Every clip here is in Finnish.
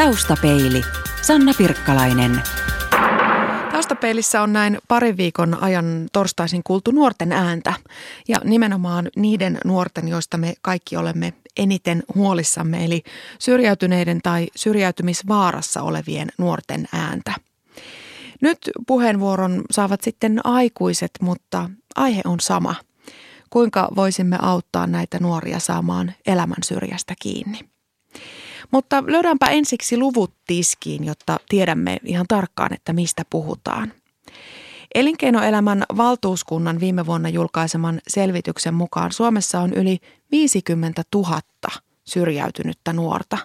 Taustapeili. Sanna Pirkkalainen. Taustapeilissä on näin parin viikon ajan torstaisin kuultu nuorten ääntä ja nimenomaan niiden nuorten, joista me kaikki olemme eniten huolissamme, eli syrjäytyneiden tai syrjäytymisvaarassa olevien nuorten ääntä. Nyt puheenvuoron saavat sitten aikuiset, mutta aihe on sama. Kuinka voisimme auttaa näitä nuoria saamaan elämän syrjästä kiinni? Mutta löydänpä ensiksi luvut tiskiin, jotta tiedämme ihan tarkkaan, että mistä puhutaan. Elinkeinoelämän valtuuskunnan viime vuonna julkaiseman selvityksen mukaan Suomessa on yli 50 000 syrjäytynyttä nuorta.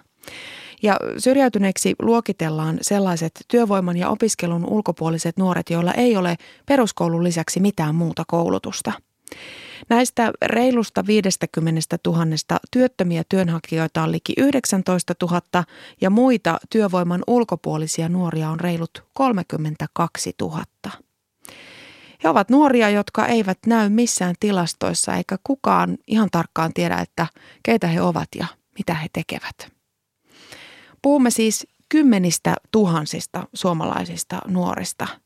Ja syrjäytyneeksi luokitellaan sellaiset työvoiman ja opiskelun ulkopuoliset nuoret, joilla ei ole peruskoulun lisäksi mitään muuta koulutusta. Näistä reilusta 50 000 työttömiä työnhakijoita on liki 19 000 ja muita työvoiman ulkopuolisia nuoria on reilut 32 000. He ovat nuoria, jotka eivät näy missään tilastoissa eikä kukaan ihan tarkkaan tiedä, että keitä he ovat ja mitä he tekevät. Puhumme siis kymmenistä tuhansista suomalaisista nuorista –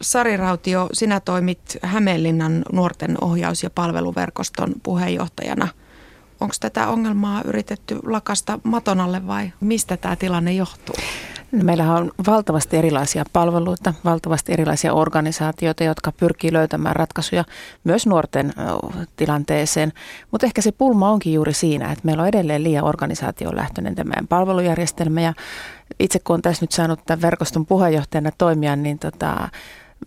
Sari Rautio, sinä toimit Hämeenlinnan nuorten ohjaus- ja palveluverkoston puheenjohtajana. Onko tätä ongelmaa yritetty lakasta matonalle vai mistä tämä tilanne johtuu? Meillä on valtavasti erilaisia palveluita, valtavasti erilaisia organisaatioita, jotka pyrkii löytämään ratkaisuja myös nuorten tilanteeseen. Mutta ehkä se pulma onkin juuri siinä, että meillä on edelleen liian organisaatiolähtöinen tämä palvelujärjestelmä. Ja itse kun olen tässä nyt saanut tämän verkoston puheenjohtajana toimia, niin tota,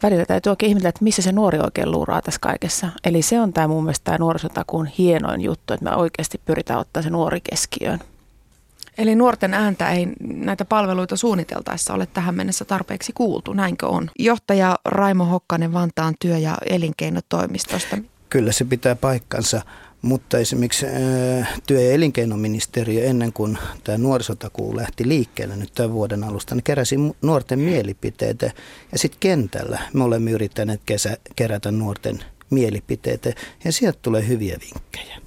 välillä täytyy oikein ihmetellä, että missä se nuori oikein luuraa tässä kaikessa. Eli se on tämä mun mielestä tämä nuorisotakuun hienoin juttu, että me oikeasti pyritään ottaa se nuori keskiöön. Eli nuorten ääntä ei näitä palveluita suunniteltaessa ole tähän mennessä tarpeeksi kuultu, näinkö on? Johtaja Raimo Hokkanen Vantaan työ- ja elinkeinotoimistosta. Kyllä se pitää paikkansa. Mutta esimerkiksi työ- ja elinkeinoministeriö ennen kuin tämä nuorisotakuu lähti liikkeelle nyt tämän vuoden alusta, niin keräsi nuorten mielipiteitä. Ja sitten kentällä me olemme yrittäneet kesä, kerätä nuorten mielipiteitä ja sieltä tulee hyviä vinkkejä.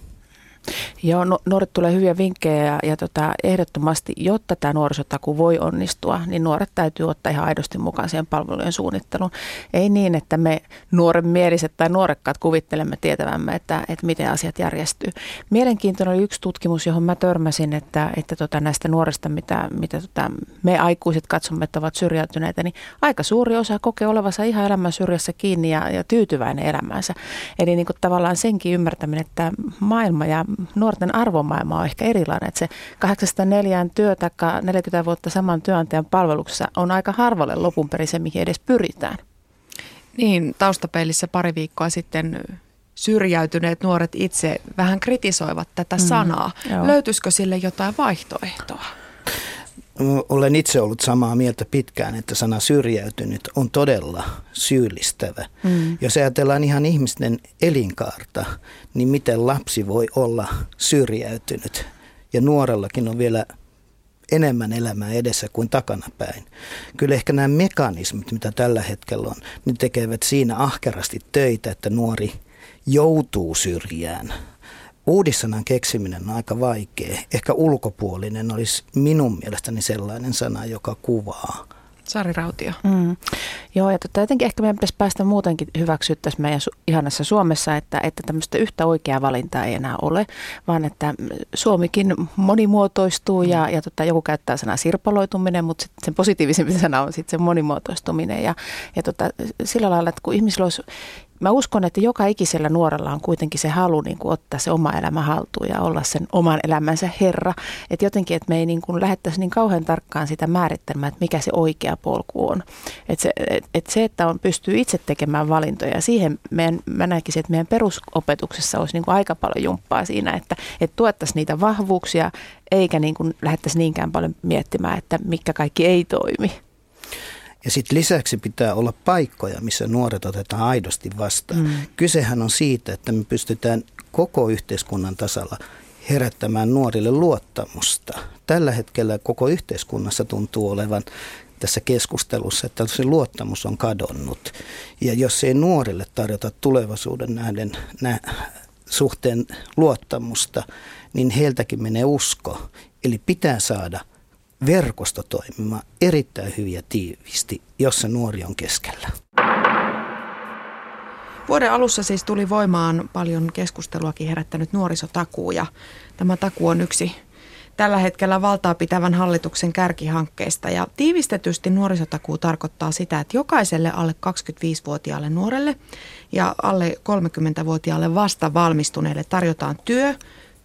Joo, no, nuoret tulee hyviä vinkkejä ja, ja tota, ehdottomasti, jotta tämä nuorisotaku voi onnistua, niin nuoret täytyy ottaa ihan aidosti mukaan siihen palvelujen suunnitteluun. Ei niin, että me nuoren mieliset tai nuorekkaat kuvittelemme tietävämme, että, että miten asiat järjestyy. Mielenkiintoinen oli yksi tutkimus, johon mä törmäsin, että, että tota, näistä nuorista, mitä, mitä tota, me aikuiset katsomme, että ovat syrjäytyneitä, niin aika suuri osa kokee olevansa ihan elämän syrjässä kiinni ja, ja tyytyväinen elämäänsä. Eli niin kuin tavallaan senkin ymmärtäminen, että maailma ja nuorten arvomaailma on ehkä erilainen. Että se 804 työ 40 vuotta saman työnantajan palveluksessa on aika harvalle lopun perin se, mihin edes pyritään. Niin, taustapeilissä pari viikkoa sitten syrjäytyneet nuoret itse vähän kritisoivat tätä mm, sanaa. Joo. Löytyisikö sille jotain vaihtoehtoa? Olen itse ollut samaa mieltä pitkään, että sana syrjäytynyt on todella syyllistävä. Mm. Jos ajatellaan ihan ihmisten elinkaarta, niin miten lapsi voi olla syrjäytynyt? Ja nuorellakin on vielä enemmän elämää edessä kuin takanapäin. Kyllä ehkä nämä mekanismit, mitä tällä hetkellä on, ne tekevät siinä ahkerasti töitä, että nuori joutuu syrjään Uudissanan keksiminen on aika vaikea. Ehkä ulkopuolinen olisi minun mielestäni sellainen sana, joka kuvaa. Sari Rautio. Mm. Joo, ja tota, jotenkin ehkä meidän pitäisi päästä muutenkin hyväksyä tässä meidän su- ihanassa Suomessa, että, että tämmöistä yhtä oikeaa valintaa ei enää ole, vaan että Suomikin monimuotoistuu ja, ja tota, joku käyttää sanaa sirpaloituminen, mutta sit sen positiivisempi sana on sitten se monimuotoistuminen. Ja, ja tota, sillä lailla, että kun ihmisillä olisi mä uskon, että joka ikisellä nuorella on kuitenkin se halu niin kuin ottaa se oma elämä haltuun ja olla sen oman elämänsä herra. Että jotenkin, että me ei niin kuin lähettäisi niin kauhean tarkkaan sitä määrittelemään, että mikä se oikea polku on. Että se, et, et se, että on, pystyy itse tekemään valintoja, siihen meidän, mä näkisin, että meidän perusopetuksessa olisi niin kuin aika paljon jumppaa siinä, että, että tuettaisiin niitä vahvuuksia, eikä niin kuin lähettäisi niinkään paljon miettimään, että mikä kaikki ei toimi. Ja sitten lisäksi pitää olla paikkoja, missä nuoret otetaan aidosti vastaan. Mm. Kysehän on siitä, että me pystytään koko yhteiskunnan tasalla herättämään nuorille luottamusta. Tällä hetkellä koko yhteiskunnassa tuntuu olevan tässä keskustelussa, että se luottamus on kadonnut. Ja jos ei nuorille tarjota tulevaisuuden näiden nä, suhteen luottamusta, niin heiltäkin menee usko. Eli pitää saada verkosto toimimaan erittäin hyviä tiivisti, jossa nuori on keskellä. Vuoden alussa siis tuli voimaan paljon keskusteluakin herättänyt nuorisotakuu ja tämä takuu on yksi tällä hetkellä valtaa pitävän hallituksen kärkihankkeista. Ja tiivistetysti nuorisotakuu tarkoittaa sitä, että jokaiselle alle 25-vuotiaalle nuorelle ja alle 30-vuotiaalle vasta valmistuneelle tarjotaan työ,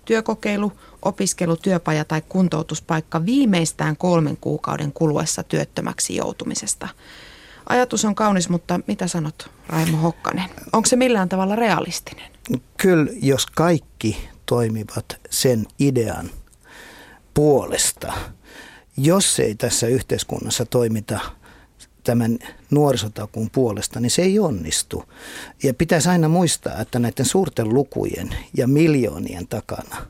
työkokeilu, opiskelu, työpaja tai kuntoutuspaikka viimeistään kolmen kuukauden kuluessa työttömäksi joutumisesta. Ajatus on kaunis, mutta mitä sanot Raimo Hokkanen? Onko se millään tavalla realistinen? Kyllä, jos kaikki toimivat sen idean puolesta, jos ei tässä yhteiskunnassa toimita tämän nuorisotakuun puolesta, niin se ei onnistu. Ja pitäisi aina muistaa, että näiden suurten lukujen ja miljoonien takana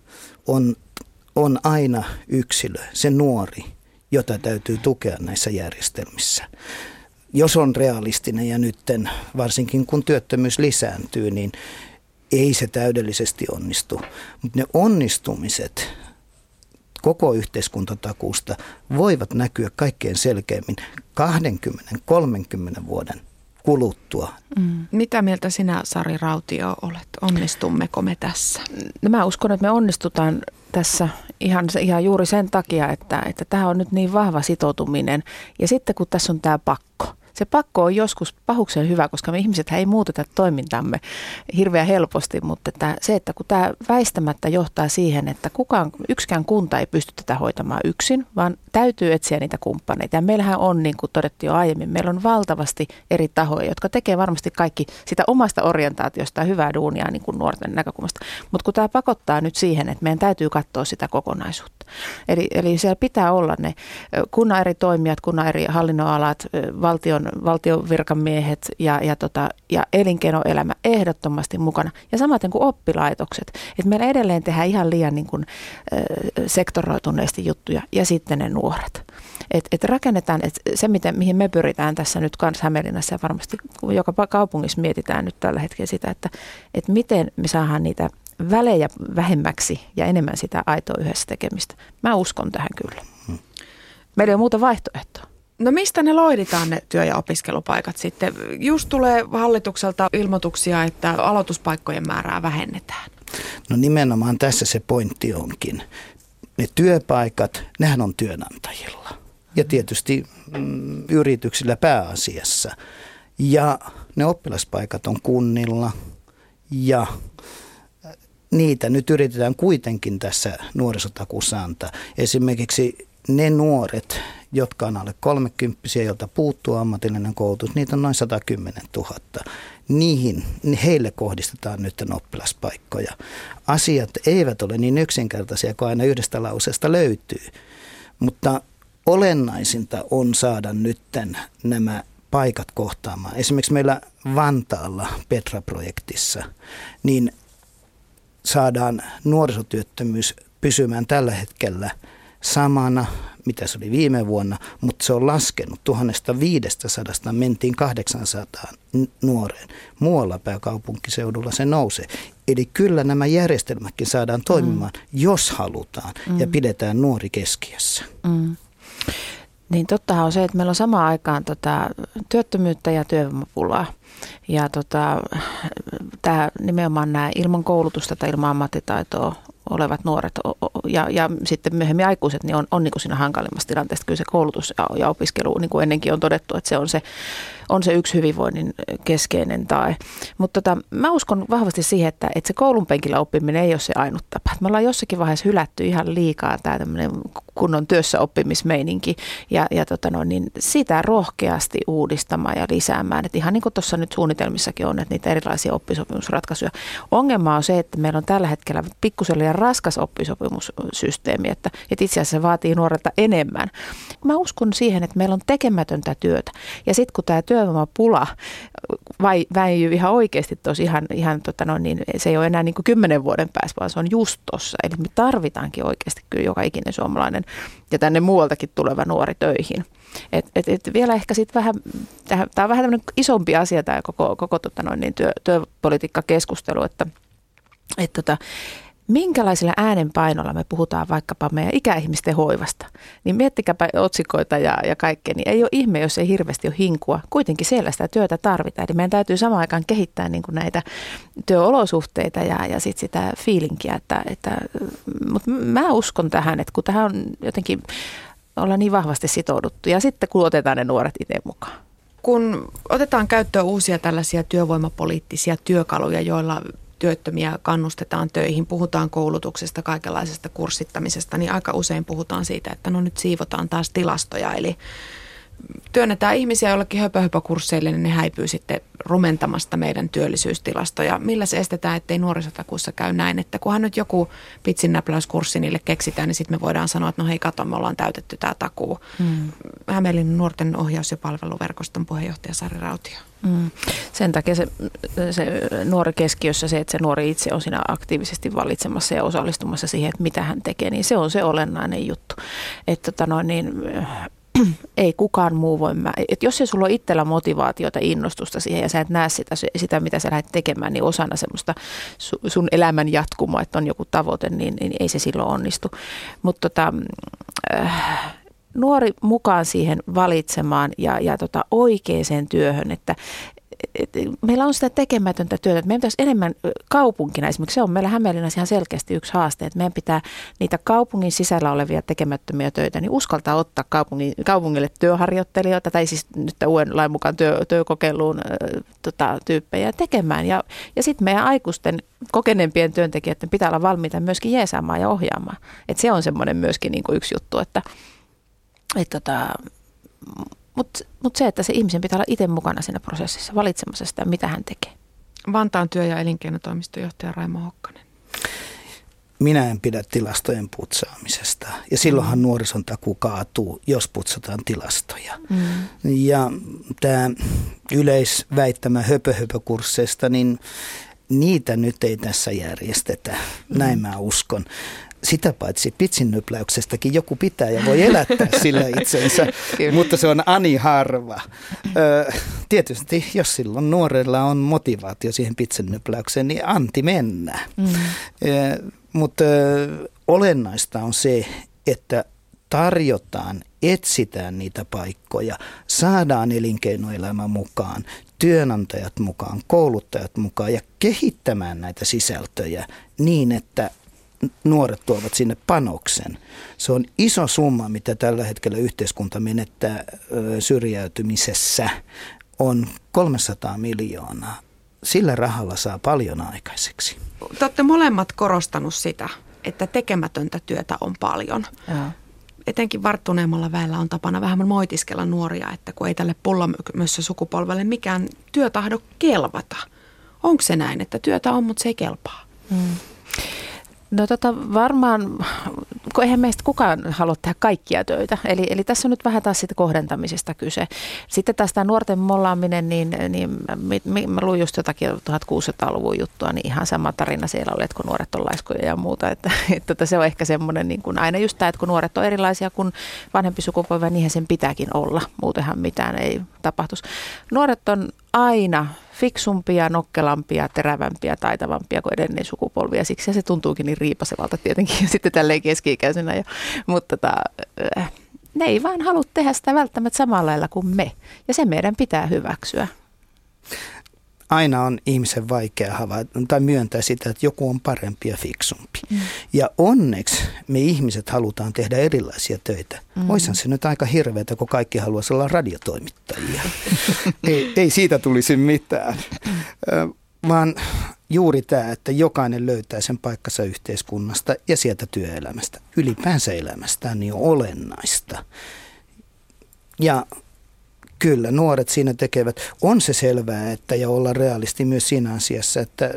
on, on aina yksilö, se nuori, jota täytyy tukea näissä järjestelmissä. Jos on realistinen ja nytten, varsinkin kun työttömyys lisääntyy, niin ei se täydellisesti onnistu. Mutta ne onnistumiset koko yhteiskuntatakuusta voivat näkyä kaikkein selkeimmin 20-30 vuoden kuluttua. Mm. Mitä mieltä sinä, Sari Rautio, olet? Onnistummeko me tässä? No mä uskon, että me onnistutaan tässä ihan, ihan juuri sen takia, että, että tämä on nyt niin vahva sitoutuminen. Ja sitten kun tässä on tämä pakko, se pakko on joskus pahuksen hyvä, koska me ihmiset ei muuteta toimintamme hirveän helposti, mutta että se, että kun tämä väistämättä johtaa siihen, että kukaan, yksikään kunta ei pysty tätä hoitamaan yksin, vaan täytyy etsiä niitä kumppaneita. Ja meillähän on, niin kuin todettiin jo aiemmin, meillä on valtavasti eri tahoja, jotka tekee varmasti kaikki sitä omasta orientaatiosta ja hyvää duunia niin kuin nuorten näkökulmasta. Mutta kun tämä pakottaa nyt siihen, että meidän täytyy katsoa sitä kokonaisuutta. Eli, eli siellä pitää olla ne kunnan eri toimijat, kunnan eri hallinnoalat, valtion, valtion virkamiehet ja, ja, tota, ja elinkeinoelämä ehdottomasti mukana. Ja samaten kuin oppilaitokset. Että meillä edelleen tehdään ihan liian niin kuin, sektoroituneesti juttuja ja sitten ne nuoret. Et, et rakennetaan, et se miten, mihin me pyritään tässä nyt kanssa Hämeenlinnassa ja varmasti joka kaupungissa mietitään nyt tällä hetkellä sitä, että et miten me saadaan niitä välejä vähemmäksi ja enemmän sitä aitoa yhdessä tekemistä. Mä uskon tähän kyllä. Hmm. Meillä ei ole muuta vaihtoehtoa. No mistä ne loiditaan ne työ- ja opiskelupaikat sitten? Just tulee hallitukselta ilmoituksia, että aloituspaikkojen määrää vähennetään. No nimenomaan tässä se pointti onkin ne työpaikat, nehän on työnantajilla ja tietysti mm, yrityksillä pääasiassa. Ja ne oppilaspaikat on kunnilla ja äh, niitä nyt yritetään kuitenkin tässä nuorisotakuussa antaa. Esimerkiksi ne nuoret, jotka on alle 30, joilta puuttuu ammatillinen koulutus, niitä on noin 110 000. Niihin, heille kohdistetaan nyt oppilaspaikkoja. Asiat eivät ole niin yksinkertaisia kuin aina yhdestä lauseesta löytyy, mutta olennaisinta on saada nytten nämä paikat kohtaamaan. Esimerkiksi meillä Vantaalla Petra-projektissa, niin saadaan nuorisotyöttömyys pysymään tällä hetkellä samana mitä se oli viime vuonna, mutta se on laskenut 1500 mentiin 800 nuoreen. Muualla pääkaupunkiseudulla se nousee. Eli kyllä nämä järjestelmätkin saadaan toimimaan, mm. jos halutaan mm. ja pidetään nuori keskiössä. Mm. Niin tottahan on se, että meillä on samaan aikaan tota, työttömyyttä ja työvoimapulaa. Ja tota, tämä nimenomaan nämä ilman koulutusta tai ilman ammattitaitoa olevat nuoret ja, ja sitten myöhemmin aikuiset niin on, on niin kuin siinä hankalimmassa tilanteessa. Kyllä se koulutus ja opiskelu, niin kuin ennenkin on todettu, että se on se on se yksi hyvinvoinnin keskeinen tae. Mutta tota, mä uskon vahvasti siihen, että, että se koulun penkillä oppiminen ei ole se ainut tapa. Me ollaan jossakin vaiheessa hylätty ihan liikaa tämä tämmöinen kunnon työssä oppimismeininki ja, ja tota no, niin sitä rohkeasti uudistamaan ja lisäämään. Et ihan niin kuin tuossa nyt suunnitelmissakin on, että niitä erilaisia oppisopimusratkaisuja. Ongelma on se, että meillä on tällä hetkellä pikkusen liian raskas oppisopimussysteemi, että, että itse asiassa se vaatii nuorelta enemmän. Mä uskon siihen, että meillä on tekemätöntä työtä ja sitten kun tämä työvoimapula vai väijyy ihan oikeasti tosi ihan, ihan tota no niin, se ei ole enää niin kuin kymmenen vuoden päässä, vaan se on just tossa. Eli me tarvitaankin oikeasti kyllä joka ikinen suomalainen ja tänne muualtakin tuleva nuori töihin. Et, et, et vielä ehkä sitten vähän, tämä on vähän tämmöinen isompi asia tämä koko, koko tota noin, niin työ, työpolitiikkakeskustelu, että et tota, minkälaisilla äänenpainolla me puhutaan vaikkapa meidän ikäihmisten hoivasta, niin miettikääpä otsikoita ja, ja kaikkea, niin ei ole ihme, jos ei hirveästi ole hinkua. Kuitenkin siellä sitä työtä tarvitaan, eli meidän täytyy samaan aikaan kehittää niin kuin näitä työolosuhteita ja, ja sit sitä fiilinkiä, että, että, mutta mä uskon tähän, että kun tähän on jotenkin, olla niin vahvasti sitouduttu. Ja sitten kun otetaan ne nuoret itse mukaan. Kun otetaan käyttöön uusia tällaisia työvoimapoliittisia työkaluja, joilla työttömiä kannustetaan töihin, puhutaan koulutuksesta, kaikenlaisesta kurssittamisesta, niin aika usein puhutaan siitä, että no nyt siivotaan taas tilastoja. Eli työnnetään ihmisiä jollekin höpöhöpökursseille, niin ne häipyy sitten rumentamasta meidän työllisyystilastoja. Millä se estetään, ettei nuorisotakuussa käy näin, että kunhan nyt joku pitsinnäpläyskurssi niille keksitään, niin sitten me voidaan sanoa, että no hei kato, me ollaan täytetty tämä takuu. Hmm. Hämeenlinnan nuorten ohjaus- ja palveluverkoston puheenjohtaja Sari Rautio. Mm. Sen takia se, se nuori keskiössä se, että se nuori itse on siinä aktiivisesti valitsemassa ja osallistumassa siihen, että mitä hän tekee, niin se on se olennainen juttu. Että tota noin, niin, ei kukaan muu voi. Mä, et jos ei sulla ole itsellä motivaatiota, innostusta siihen ja sä et näe sitä, sitä mitä sä lähdet tekemään, niin osana semmoista sun elämän jatkumoa, että on joku tavoite, niin, niin ei se silloin onnistu. Mutta tota, äh, nuori mukaan siihen valitsemaan ja, ja tota oikeaan työhön, että meillä on sitä tekemätöntä työtä, että meidän pitäisi enemmän kaupunkina, esimerkiksi se on meillä Hämeenlinnassa ihan selkeästi yksi haaste, että meidän pitää niitä kaupungin sisällä olevia tekemättömiä töitä, niin uskaltaa ottaa kaupungin, kaupungille työharjoittelijoita, tai siis nyt uuden lain mukaan työ, työkokeiluun tota, tyyppejä tekemään. Ja, ja sitten meidän aikuisten kokeneempien työntekijöiden pitää olla valmiita myöskin jeesaamaan ja ohjaamaan. Et se on semmoinen myöskin niin kuin yksi juttu, että, että tota, mutta mut se, että se ihmisen pitää olla itse mukana siinä prosessissa, valitsemassa sitä, mitä hän tekee. Vantaan työ- ja elinkeinotoimistojohtaja Raimo Hokkanen. Minä en pidä tilastojen putsaamisesta. Ja silloinhan mm. nuorison taku kaatuu, jos putsataan tilastoja. Mm. Ja tämä yleisväittämä höpöhöpökursseista, niin niitä nyt ei tässä järjestetä. Näin mm. mä uskon sitä paitsi pitsinnypläyksestäkin joku pitää ja voi elättää sillä itsensä, mutta se on ani harva. Ö, tietysti jos silloin nuorella on motivaatio siihen pitsinnypläykseen, niin anti mennä. Mm. Ö, mutta ö, olennaista on se, että tarjotaan, etsitään niitä paikkoja, saadaan elinkeinoelämä mukaan, työnantajat mukaan, kouluttajat mukaan ja kehittämään näitä sisältöjä niin, että nuoret tuovat sinne panoksen. Se on iso summa, mitä tällä hetkellä yhteiskunta menettää syrjäytymisessä, on 300 miljoonaa. Sillä rahalla saa paljon aikaiseksi. Te olette molemmat korostanut sitä, että tekemätöntä työtä on paljon. Ja. Etenkin varttuneemmalla väellä on tapana vähän moitiskella nuoria, että kun ei tälle pullamössö sukupolvelle mikään työtahdo kelvata. Onko se näin, että työtä on, mutta se ei kelpaa? Mm. No tota, varmaan, kun eihän meistä kukaan halua tehdä kaikkia töitä. Eli, eli tässä on nyt vähän taas siitä kohdentamisesta kyse. Sitten tästä nuorten mollaaminen, niin, niin mä, mä luin just jotakin 1600-luvun juttua, niin ihan sama tarina siellä oli, että kun nuoret on laiskoja ja muuta. Että, että, että se on ehkä semmoinen niin kuin aina just tämä, että kun nuoret on erilaisia kuin vanhempi sukupolvi, niin sen pitääkin olla. Muutenhan mitään ei tapahtuisi. Nuoret on aina fiksumpia, nokkelampia, terävämpiä, taitavampia kuin edellinen sukupolvi. Ja siksi se tuntuukin niin riipasevalta tietenkin sitten tälleen keski-ikäisenä. Jo. Mutta tota, äh, ne ei vaan halua tehdä sitä välttämättä samalla lailla kuin me. Ja se meidän pitää hyväksyä aina on ihmisen vaikea havaita tai myöntää sitä, että joku on parempi ja fiksumpi. Mm. Ja onneksi me ihmiset halutaan tehdä erilaisia töitä. Mm. Oishan se nyt aika hirveätä, kun kaikki haluaisi olla radiotoimittajia. ei, ei siitä tulisi mitään. Mm. Vaan juuri tämä, että jokainen löytää sen paikkansa yhteiskunnasta ja sieltä työelämästä. Ylipäänsä elämästään niin on olennaista. Ja Kyllä, nuoret siinä tekevät. On se selvää, että ja olla realisti myös siinä asiassa, että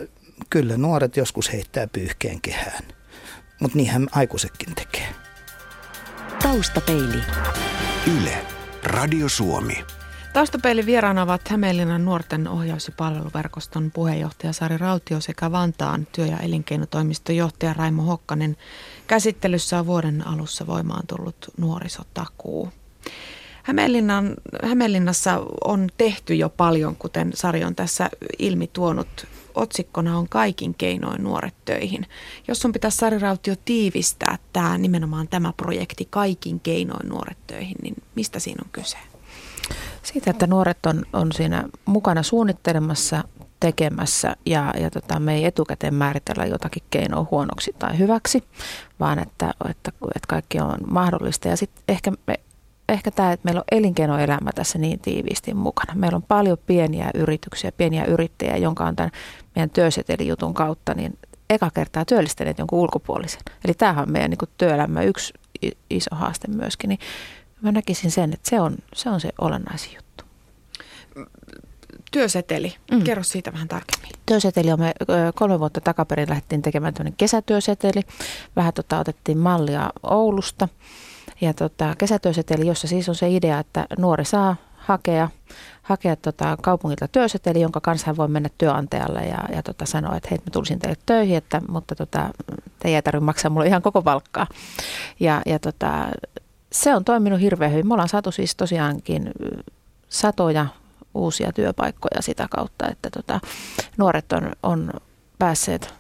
kyllä nuoret joskus heittää pyyhkeen kehään. Mutta niinhän aikuisetkin tekee. Taustapeili. Yle. Radio Suomi. Taustapeilin vieraana ovat Hämeenlinnan nuorten ohjaus- ja palveluverkoston puheenjohtaja Sari Rautio sekä Vantaan työ- ja elinkeinotoimiston johtaja Raimo Hokkanen. Käsittelyssä on vuoden alussa voimaan tullut nuorisotakuu. Hämeenlinnan, Hämeenlinnassa on tehty jo paljon, kuten Sari on tässä ilmi tuonut. Otsikkona on kaikin keinoin nuoret töihin. Jos sun pitäisi Sari Rautio tiivistää tämä, nimenomaan tämä projekti kaikin keinoin nuoret töihin, niin mistä siinä on kyse? Siitä, että nuoret on, on siinä mukana suunnittelemassa, tekemässä ja, ja tota, me ei etukäteen määritellä jotakin keinoa huonoksi tai hyväksi, vaan että, että, että kaikki on mahdollista. Ja sitten ehkä, me, ehkä tämä, että meillä on elinkeinoelämä tässä niin tiiviisti mukana. Meillä on paljon pieniä yrityksiä, pieniä yrittäjiä, jonka on tämän meidän työsetelijutun kautta niin eka kertaa työllistäneet jonkun ulkopuolisen. Eli tämähän on meidän niin työelämä yksi iso haaste myöskin. Niin mä näkisin sen, että se on se, on se olennaisin juttu. Työseteli, mm. kerro siitä vähän tarkemmin. Työseteli on me kolme vuotta takaperin lähdettiin tekemään tämmöinen kesätyöseteli. Vähän tota, otettiin mallia Oulusta. Ja tota, kesätyöseteli, jossa siis on se idea, että nuori saa hakea, hakea tota, kaupungilta työseteli, jonka kanssa hän voi mennä työnantajalle ja, ja tota, sanoa, että hei, mä tulisin teille töihin, että, mutta tota, te ei tarvitse maksaa mulle ihan koko palkkaa. Ja, ja tota, se on toiminut hirveän hyvin. Me ollaan saatu siis tosiaankin satoja uusia työpaikkoja sitä kautta, että tota, nuoret on, on päässeet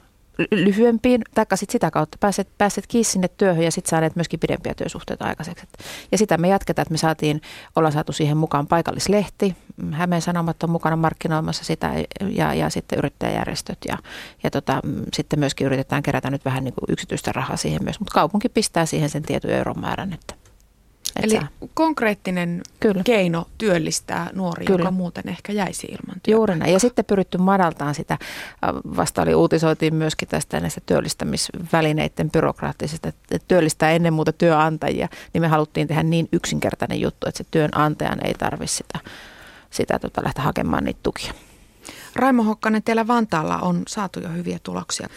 lyhyempiin, taikka sit sitä kautta pääset, pääset kiinni sinne työhön ja sitten saaneet myöskin pidempiä työsuhteita aikaiseksi. Ja sitä me jatketaan, että me saatiin, ollaan saatu siihen mukaan paikallislehti, Hämeen Sanomat on mukana markkinoimassa sitä ja, ja sitten yrittäjäjärjestöt ja, ja tota, sitten myöskin yritetään kerätä nyt vähän niin kuin yksityistä rahaa siihen myös, mutta kaupunki pistää siihen sen tietyn euromäärän, että Eli sä... konkreettinen Kyllä. keino työllistää nuori, Kyllä. joka muuten ehkä jäisi ilman työtä. Juuri näin. Ja sitten pyritty madaltaan sitä, äh, vasta oli uutisoitiin myöskin tästä näistä työllistämisvälineiden byrokraattisesta, että työllistää ennen muuta työnantajia, niin me haluttiin tehdä niin yksinkertainen juttu, että se työnantajan ei tarvitse sitä, sitä tota, lähteä hakemaan niitä tukia. Raimo Hokkanen, teillä Vantaalla on saatu jo hyviä tuloksia.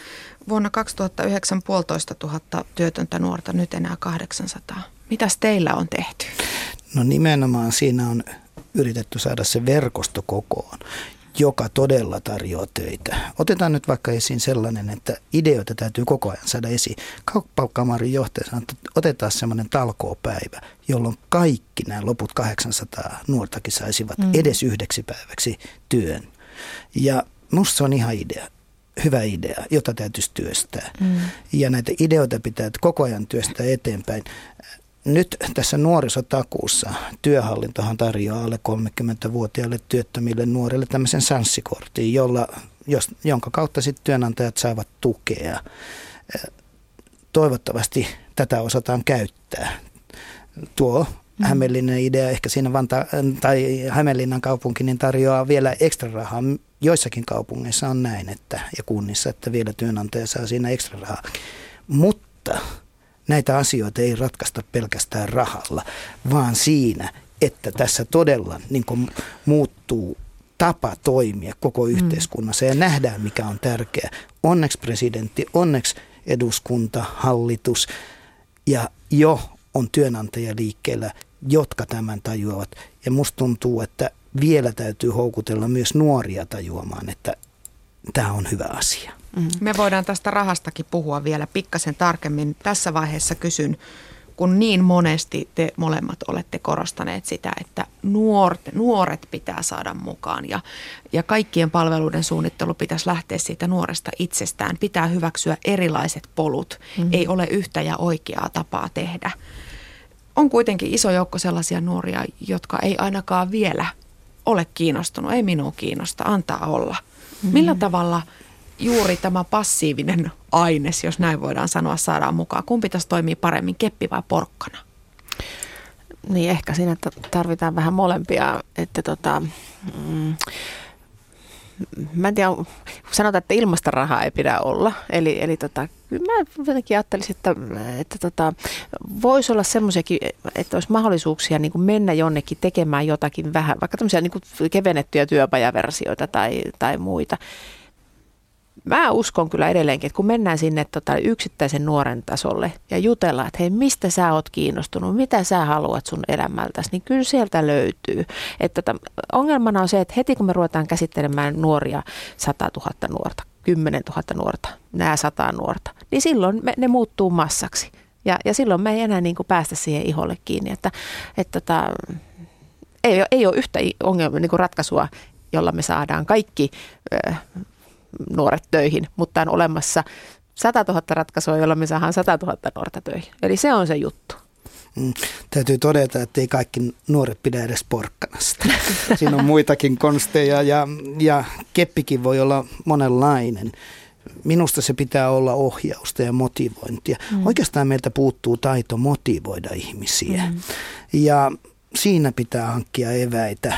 Vuonna 2009 puolitoista tuhatta työtöntä nuorta, nyt enää 800. Mitäs teillä on tehty? No nimenomaan siinä on yritetty saada se verkosto kokoon, joka todella tarjoaa töitä. Otetaan nyt vaikka esiin sellainen, että ideoita täytyy koko ajan saada esiin. Kauppakamarin johtaja sanoo, että otetaan semmoinen talkoopäivä, jolloin kaikki nämä loput 800 nuortakin saisivat mm. edes yhdeksi päiväksi työn. Ja musta se on ihan idea hyvä idea, jota täytyisi työstää. Mm. Ja näitä ideoita pitää koko ajan työstää eteenpäin nyt tässä nuorisotakuussa työhallintohan tarjoaa alle 30-vuotiaille työttömille nuorille tämmöisen sanssikortin, jolla, jos, jonka kautta sitten työnantajat saavat tukea. Toivottavasti tätä osataan käyttää. Tuo mm. Hämeenlinnan idea, ehkä siinä Vanta, tai Hämeenlinnan kaupunki niin tarjoaa vielä ekstra rahaa. Joissakin kaupungeissa on näin, että, ja kunnissa, että vielä työnantaja saa siinä ekstra rahaa. Mutta näitä asioita ei ratkaista pelkästään rahalla, vaan siinä, että tässä todella niin kuin muuttuu tapa toimia koko mm. yhteiskunnassa ja nähdään, mikä on tärkeää. Onneksi presidentti, onneksi eduskunta, hallitus ja jo on työnantaja liikkeellä, jotka tämän tajuavat. Ja musta tuntuu, että vielä täytyy houkutella myös nuoria tajuamaan, että tämä on hyvä asia. Mm. Me voidaan tästä rahastakin puhua vielä pikkasen tarkemmin. Tässä vaiheessa kysyn, kun niin monesti te molemmat olette korostaneet sitä, että nuoret, nuoret pitää saada mukaan ja, ja kaikkien palveluiden suunnittelu pitäisi lähteä siitä nuoresta itsestään. Pitää hyväksyä erilaiset polut. Mm-hmm. Ei ole yhtä ja oikeaa tapaa tehdä. On kuitenkin iso joukko sellaisia nuoria, jotka ei ainakaan vielä ole kiinnostunut. Ei minua kiinnosta, antaa olla. Mm-hmm. Millä tavalla – juuri tämä passiivinen aines, jos näin voidaan sanoa, saadaan mukaan? Kumpi tässä toimii paremmin, keppi vai porkkana? Niin ehkä siinä tarvitaan vähän molempia, että tota, mm, mä en tiedä, sanotaan, että ilmasta rahaa ei pidä olla. Eli, eli tota, mä jotenkin ajattelisin, että, että tota, voisi olla semmoisiakin, että olisi mahdollisuuksia niin kuin mennä jonnekin tekemään jotakin vähän, vaikka tämmöisiä niin kuin kevennettyjä työpajaversioita tai, tai muita mä uskon kyllä edelleenkin, että kun mennään sinne tota, yksittäisen nuoren tasolle ja jutellaan, että hei, mistä sä oot kiinnostunut, mitä sä haluat sun elämältäsi, niin kyllä sieltä löytyy. Että tota, ongelmana on se, että heti kun me ruvetaan käsittelemään nuoria, 100 000 nuorta, 10 000 nuorta, nämä 100 nuorta, niin silloin me, ne muuttuu massaksi. Ja, ja silloin me ei enää niin kuin päästä siihen iholle kiinni, että, että tota, ei, ei ole yhtä ongelma, niin kuin ratkaisua, jolla me saadaan kaikki ö, nuoret töihin, mutta on olemassa 100 000 ratkaisua, jolla me saadaan 100 000 nuorta töihin. Eli se on se juttu. Mm, täytyy todeta, että ei kaikki nuoret pidä edes porkkanasta. Siinä on muitakin konsteja ja, ja keppikin voi olla monenlainen. Minusta se pitää olla ohjausta ja motivointia. Mm. Oikeastaan meiltä puuttuu taito motivoida ihmisiä. Mm. Ja siinä pitää hankkia eväitä.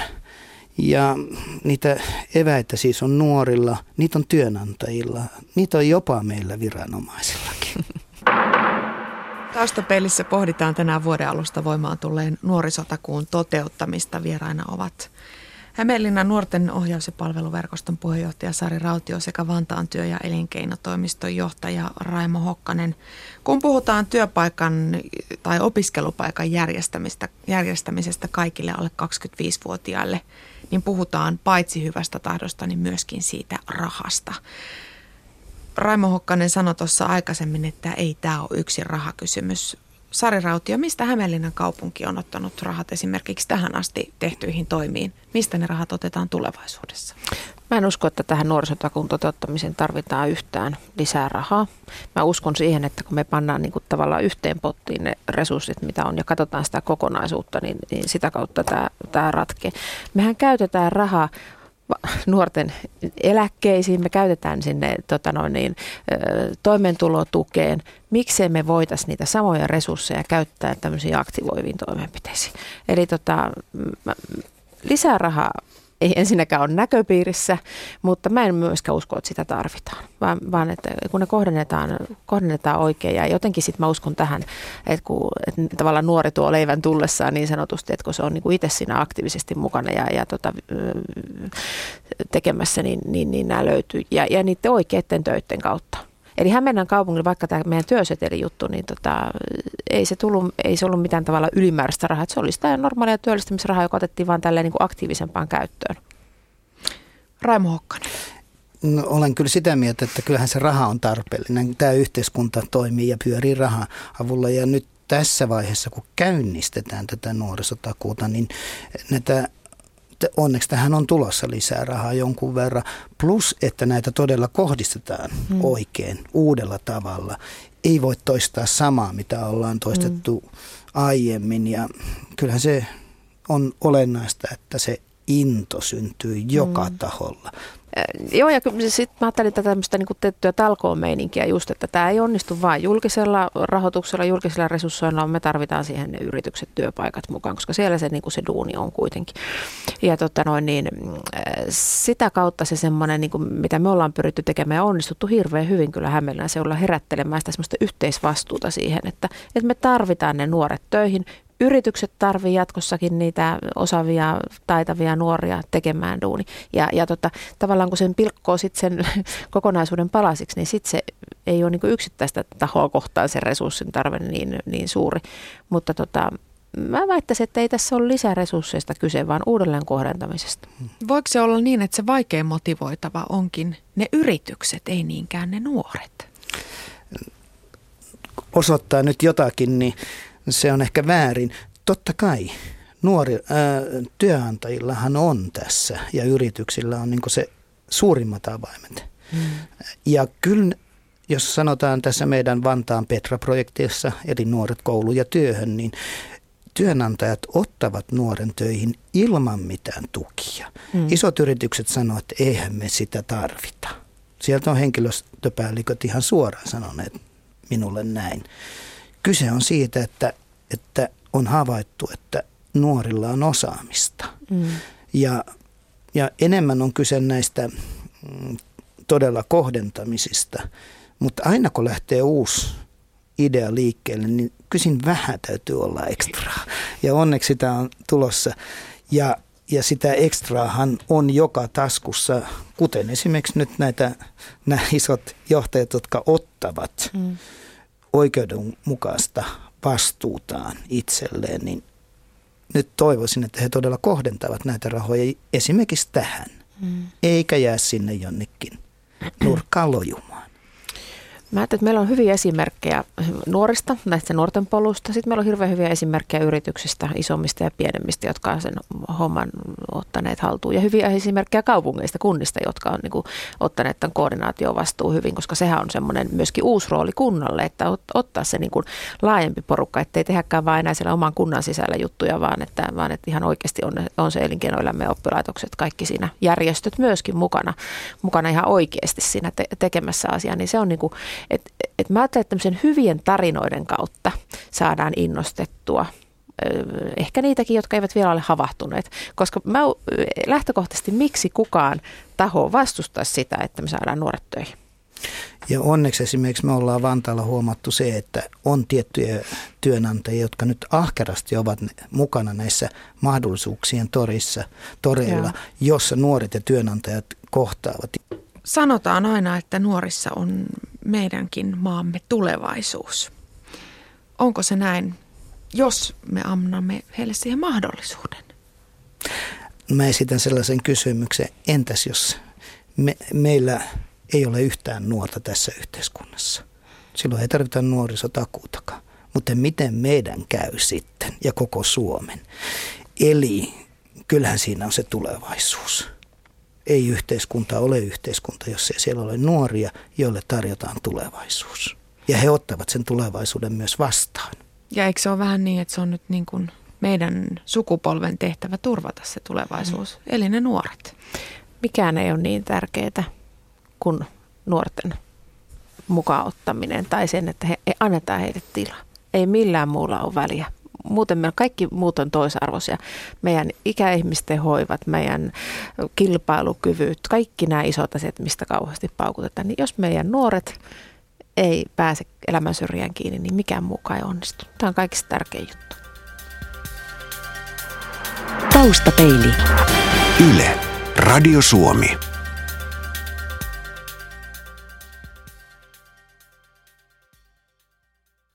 Ja niitä eväitä siis on nuorilla, niitä on työnantajilla, niitä on jopa meillä viranomaisillakin. Taustapeilissä pohditaan tänään vuoden alusta voimaan tulleen nuorisotakuun toteuttamista. Vieraina ovat Hämeenlinnan nuorten ohjaus- ja palveluverkoston puheenjohtaja Sari Rautio sekä Vantaan työ- ja elinkeinotoimiston johtaja Raimo Hokkanen. Kun puhutaan työpaikan tai opiskelupaikan järjestämisestä kaikille alle 25-vuotiaille, niin puhutaan paitsi hyvästä tahdosta, niin myöskin siitä rahasta. Raimo Hokkanen sanoi tuossa aikaisemmin, että ei tämä ole yksi rahakysymys. Sari Rautio, mistä Hämeenlinnan kaupunki on ottanut rahat esimerkiksi tähän asti tehtyihin toimiin? Mistä ne rahat otetaan tulevaisuudessa? Mä en usko, että tähän nuorisotakuun toteuttamiseen tarvitaan yhtään lisää rahaa. Mä uskon siihen, että kun me pannaan niin kuin tavallaan yhteen pottiin ne resurssit, mitä on, ja katsotaan sitä kokonaisuutta, niin, niin sitä kautta tämä, tämä ratkee. Mehän käytetään rahaa nuorten eläkkeisiin, me käytetään sinne tota noin niin, toimeentulotukeen. Miksei me voitaisiin niitä samoja resursseja käyttää tämmöisiin aktivoiviin toimenpiteisiin. Eli tota, lisää rahaa ei ensinnäkään ole näköpiirissä, mutta mä en myöskään usko, että sitä tarvitaan, vaan, vaan että kun ne kohdennetaan, kohdennetaan oikein ja jotenkin sitten mä uskon tähän, että kun että tavallaan nuori tuo leivän tullessaan niin sanotusti, että kun se on niin kuin itse siinä aktiivisesti mukana ja, ja tota, tekemässä, niin, niin, niin nämä löytyy ja, ja niiden oikeiden töiden kautta. Eli Hämeenlinnan kaupungilla, vaikka tämä meidän työsetelijuttu, niin tota, ei, se tullut, ei se ollut mitään tavalla ylimääräistä rahaa. Se oli sitä normaalia työllistämisrahaa, joka otettiin vain tälleen niin kuin aktiivisempaan käyttöön. Raimo Hokkanen. No, olen kyllä sitä mieltä, että kyllähän se raha on tarpeellinen. Tämä yhteiskunta toimii ja pyörii raha avulla ja nyt tässä vaiheessa, kun käynnistetään tätä nuorisotakuuta, niin näitä onneksi tähän on tulossa lisää rahaa jonkun verran. Plus, että näitä todella kohdistetaan mm. oikein, uudella tavalla. Ei voi toistaa samaa, mitä ollaan toistettu mm. aiemmin. Ja kyllähän se on olennaista, että se into syntyy joka mm. taholla. Joo, ja sitten mä ajattelin tätä tämmöistä niin tiettyä talkoomeininkiä just, että tämä ei onnistu vain julkisella rahoituksella, julkisella resurssoilla, me tarvitaan siihen ne yritykset, työpaikat mukaan, koska siellä se, niin se duuni on kuitenkin. Ja tota noin, niin, sitä kautta se semmoinen, niin kuin, mitä me ollaan pyritty tekemään ja onnistuttu hirveän hyvin kyllä Hämeenlinnan seudulla herättelemään sitä semmoista yhteisvastuuta siihen, että, että me tarvitaan ne nuoret töihin, yritykset tarvii jatkossakin niitä osaavia, taitavia nuoria tekemään duuni. Ja, ja tota, tavallaan kun sen pilkkoo sit sen kokonaisuuden palasiksi, niin sitten se ei ole niin yksittäistä tahoa kohtaan sen resurssin tarve niin, niin suuri. Mutta tota, mä väittäisin, että ei tässä ole lisäresursseista kyse, vaan uudelleen kohdentamisesta. Voiko se olla niin, että se vaikein motivoitava onkin ne yritykset, ei niinkään ne nuoret? Osoittaa nyt jotakin, niin se on ehkä väärin. Totta kai nuori, ää, työnantajillahan on tässä ja yrityksillä on niin se suurimmat avaimet. Hmm. Ja kyllä, jos sanotaan tässä meidän Vantaan Petra-projektissa, eli nuoret koulu ja työhön, niin työnantajat ottavat nuoren töihin ilman mitään tukia. Hmm. Isot yritykset sanoo, että eihän me sitä tarvita. Sieltä on henkilöstöpäälliköt ihan suoraan sanoneet minulle näin. Kyse on siitä, että, että on havaittu, että nuorilla on osaamista. Mm. Ja, ja enemmän on kyse näistä mm, todella kohdentamisista. Mutta aina kun lähtee uusi idea liikkeelle, niin kysin vähän täytyy olla ekstraa. Ja onneksi sitä on tulossa. Ja, ja sitä ekstraahan on joka taskussa, kuten esimerkiksi nyt näitä nämä isot johtajat, jotka ottavat mm oikeudenmukaista vastuutaan itselleen, niin nyt toivoisin, että he todella kohdentavat näitä rahoja esimerkiksi tähän, mm. eikä jää sinne jonnekin nurkkaan lojumaan. Mä ajattelin, että meillä on hyviä esimerkkejä nuorista, näistä nuorten polusta. Sitten meillä on hirveän hyviä esimerkkejä yrityksistä, isommista ja pienemmistä, jotka on sen homman ottaneet haltuun. Ja hyviä esimerkkejä kaupungeista, kunnista, jotka on niin kuin, ottaneet tämän koordinaatiovastuu hyvin, koska sehän on semmoinen myöskin uusi rooli kunnalle, että ottaa se niin kuin laajempi porukka, ettei tehdäkään vain enää siellä oman kunnan sisällä juttuja, vaan että, vaan että ihan oikeasti on, on se elinkeinoelämä oppilaitokset, kaikki siinä järjestöt myöskin mukana, mukana ihan oikeasti siinä te- tekemässä asiaa, niin se on niin kuin, et, et mä ajattelen, että tämmöisen hyvien tarinoiden kautta saadaan innostettua ehkä niitäkin, jotka eivät vielä ole havahtuneet. Koska mä, lähtökohtaisesti miksi kukaan taho vastustaisi sitä, että me saadaan nuoret töihin? Ja onneksi esimerkiksi me ollaan Vantaalla huomattu se, että on tiettyjä työnantajia, jotka nyt ahkerasti ovat mukana näissä mahdollisuuksien torissa, toreilla, Joo. jossa nuoret ja työnantajat kohtaavat. Sanotaan aina, että nuorissa on meidänkin maamme tulevaisuus. Onko se näin, jos me annamme heille siihen mahdollisuuden? Mä esitän sellaisen kysymyksen, entäs jos me, meillä ei ole yhtään nuorta tässä yhteiskunnassa? Silloin ei tarvita nuorisotakuutakaan. Mutta miten meidän käy sitten ja koko Suomen? Eli kyllähän siinä on se tulevaisuus ei yhteiskunta ole yhteiskunta, jos ei siellä ole nuoria, joille tarjotaan tulevaisuus. Ja he ottavat sen tulevaisuuden myös vastaan. Ja eikö se ole vähän niin, että se on nyt niin kuin meidän sukupolven tehtävä turvata se tulevaisuus, mm. eli ne nuoret? Mikään ei ole niin tärkeää kuin nuorten mukaan ottaminen tai sen, että he, annetaan heille tila. Ei millään muulla ole väliä muuten meillä kaikki muut on toisarvoisia. Meidän ikäihmisten hoivat, meidän kilpailukyvyt, kaikki nämä isot asiat, mistä kauheasti paukutetaan. Niin jos meidän nuoret ei pääse elämän syrjään kiinni, niin mikään muukaan ei onnistu. Tämä on kaikista tärkein juttu. Taustapeili. Yle. Radio Suomi.